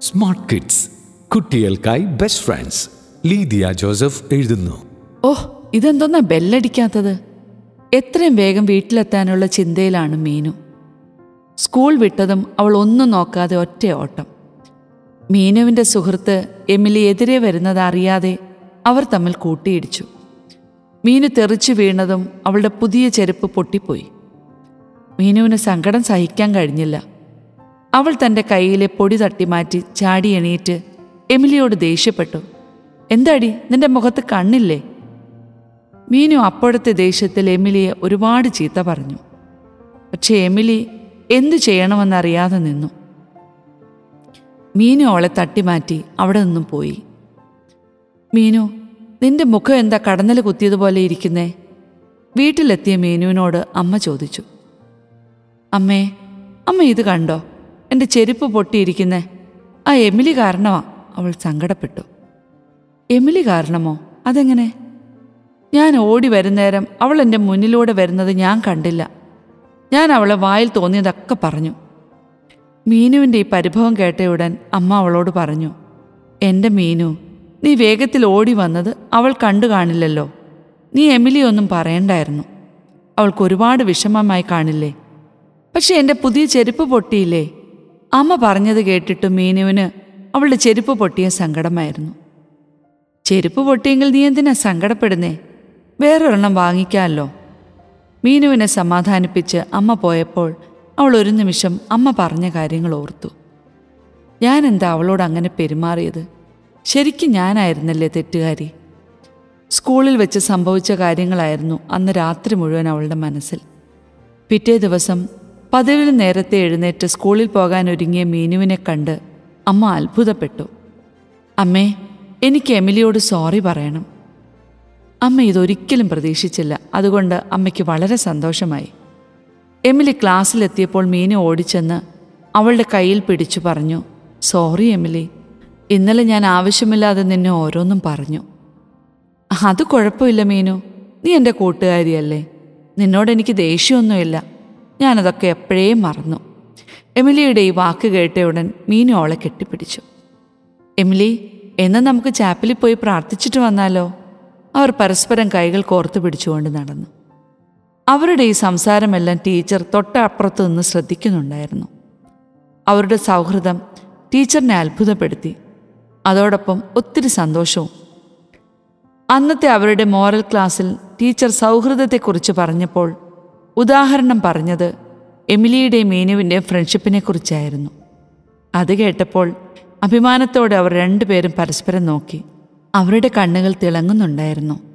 Smart kids കുട്ടികൾക്കായി best friends Lydia Joseph എഴുതുന്നു. ഓഹ് ഇതെന്തോന്നാ ബെല്ലടിക്കാത്തത്? എത്രയും വേഗം വീട്ടിലെത്താനുള്ള ചിന്തയിലാണ് മീനു. സ്കൂൾ വിട്ടതും അവൾ ഒന്നും നോക്കാതെ ഒറ്റ ഓട്ടം. മീനുവിന്റെ സുഹൃത്ത് എമിലി എതിരെ വരുന്നത് അറിയാതെ അവർ തമ്മിൽ കൂട്ടിയിടിച്ചു. മീനു തെറിച്ചു വീണതും അവളുടെ പുതിയ ചെരുപ്പ് പൊട്ടിപ്പോയി. മീനുവിന് സങ്കടം സഹിക്കാൻ കഴിഞ്ഞില്ല. അവൾ തന്റെ കയ്യിലെ പൊടി തട്ടി മാറ്റി ചാടി എണീറ്റ് എമിലിയോട് ദേഷ്യപ്പെട്ടു. എന്താടി നിന്റെ മുഖത്ത് കണ്ണില്ലേ? മീനു അപ്പോഴത്തെ ദേഷ്യത്തിൽ എമിലിയെ ഒരുപാട് ചീത്ത പറഞ്ഞു. പക്ഷേ എമിലി എന്തു ചെയ്യണമെന്നറിയാതെ നിന്നു. മീനു അവളെ തട്ടിമാറ്റി അവിടെ നിന്നും പോയി. മീനു നിന്റെ മുഖം എന്താ കടന്നൽ കുത്തിയതുപോലെ ഇരിക്കുന്നേ? വീട്ടിലെത്തിയ മീനുവിനോട് അമ്മ ചോദിച്ചു. അമ്മേ അമ്മ ഇത് കണ്ടോ? എന്റെ ചെരുപ്പ് പൊട്ടിയിരിക്കുന്നേ. ആ എമിലി കാരണമാ അവൾ സങ്കടപ്പെട്ടു. എമിലി കാരണമോ? അതെങ്ങനെ? ഞാൻ ഓടി വരുന്നേരം അവൾ എന്റെ മുന്നിലൂടെ വരുന്നത് ഞാൻ കണ്ടില്ല. ഞാൻ അവളെ വായിൽ തോന്നിയതൊക്കെ പറഞ്ഞു. മീനുവിന്റെ ഈ പരിഭവം കേട്ടയുടൻ അമ്മ അവളോട് പറഞ്ഞു എന്റെ മീനു നീ വേഗത്തിൽ ഓടി വന്നത് അവൾ കണ്ടു കാണില്ലല്ലോ. നീ എമിലി ഒന്നും പറയണ്ടായിരുന്നു. അവൾക്ക് ഒരുപാട് വിഷമമായി കാണില്ലേ. പക്ഷെ എന്റെ പുതിയ ചെരുപ്പ് പൊട്ടിയില്ലേ. അമ്മ പറഞ്ഞത് കേട്ടിട്ട് മീനുവിന് അവളുടെ ചെരുപ്പ് പൊട്ടിയ സങ്കടമായിരുന്നു. ചെരുപ്പ് പൊട്ടിയെങ്കിൽ നീ എന്തിനാ സങ്കടപ്പെടുന്നേ? വേറൊരെണ്ണം വാങ്ങിക്കാമല്ലോ മീനുവിനെ സമാധാനിപ്പിച്ച് അമ്മ പോയപ്പോൾ അവൾ ഒരു നിമിഷം അമ്മ പറഞ്ഞ കാര്യങ്ങൾ ഓർത്തു. ഞാൻ എന്താ അവളോട് അങ്ങനെ പെരുമാറിയത്? ശരിക്കും ഞാനായിരുന്നല്ലേ തെറ്റുകാരി? സ്കൂളിൽ വെച്ച് സംഭവിച്ച കാര്യങ്ങളായിരുന്നു അന്ന് രാത്രി മുഴുവൻ അവളുടെ മനസ്സിൽ. പിറ്റേ ദിവസം പതിവിൽ നേരത്തെ എഴുന്നേറ്റ് സ്കൂളിൽ പോകാൻ ഒരുങ്ങിയ മീനുവിനെ കണ്ട് അമ്മ അത്ഭുതപ്പെട്ടു. അമ്മേ എനിക്ക് എമിലിയോട് സോറി പറയണം. അമ്മ ഇതൊരിക്കലും പ്രതീക്ഷിച്ചില്ല. അതുകൊണ്ട് അമ്മയ്ക്ക് വളരെ സന്തോഷമായി. എമിലി ക്ലാസ്സിലെത്തിയപ്പോൾ മീനു ഓടിച്ചെന്ന് അവളുടെ കയ്യിൽ പിടിച്ചു പറഞ്ഞു സോറി എമിലി ഇന്നലെ ഞാൻ ആവശ്യമില്ലാതെ നിന്നെ ഓരോന്നും പറഞ്ഞു. അത് കുഴപ്പമില്ല മീനു. നീ എന്റെ കൂട്ടുകാരിയല്ലേ. നിന്നോട് എനിക്ക് ദേഷ്യമൊന്നുമില്ല. ഞാനതൊക്കെ എപ്പോഴേ മറന്നു. എമിലിയുടെ ഈ വാക്ക് കേട്ടയുടൻ മീനു അവളെ കെട്ടിപ്പിടിച്ചു. എമിലി എന്നാൽ നമുക്ക് ചാപ്പലിൽ പോയി പ്രാർത്ഥിച്ചിട്ട് വന്നാലോ? അവർ പരസ്പരം കൈകൾ കോർത്തു പിടിച്ചുകൊണ്ട് നടന്നു. അവരുടെ ഈ സംസാരമെല്ലാം ടീച്ചർ തൊട്ടപ്പുറത്ത് നിന്ന് ശ്രദ്ധിക്കുന്നുണ്ടായിരുന്നു. അവരുടെ സൗഹൃദം ടീച്ചറിനെ അത്ഭുതപ്പെടുത്തി. അതോടൊപ്പം ഒത്തിരി സന്തോഷവും. അന്നത്തെ അവരുടെ മോറൽ ക്ലാസ്സിൽ ടീച്ചർ സൗഹൃദത്തെക്കുറിച്ച് പറഞ്ഞപ്പോൾ ഉദാഹരണം പറഞ്ഞത് എമിലിയുടെ മീനുവിന്റെ ഫ്രണ്ട്ഷിപ്പിനെ കുറിച്ചായിരുന്നു അത് കേട്ടപ്പോൾ അഭിമാനത്തോടെ അവർ രണ്ടുപേരും പരസ്പരം നോക്കി. അവരുടെ കണ്ണുകൾ തിളങ്ങുന്നുണ്ടായിരുന്നു.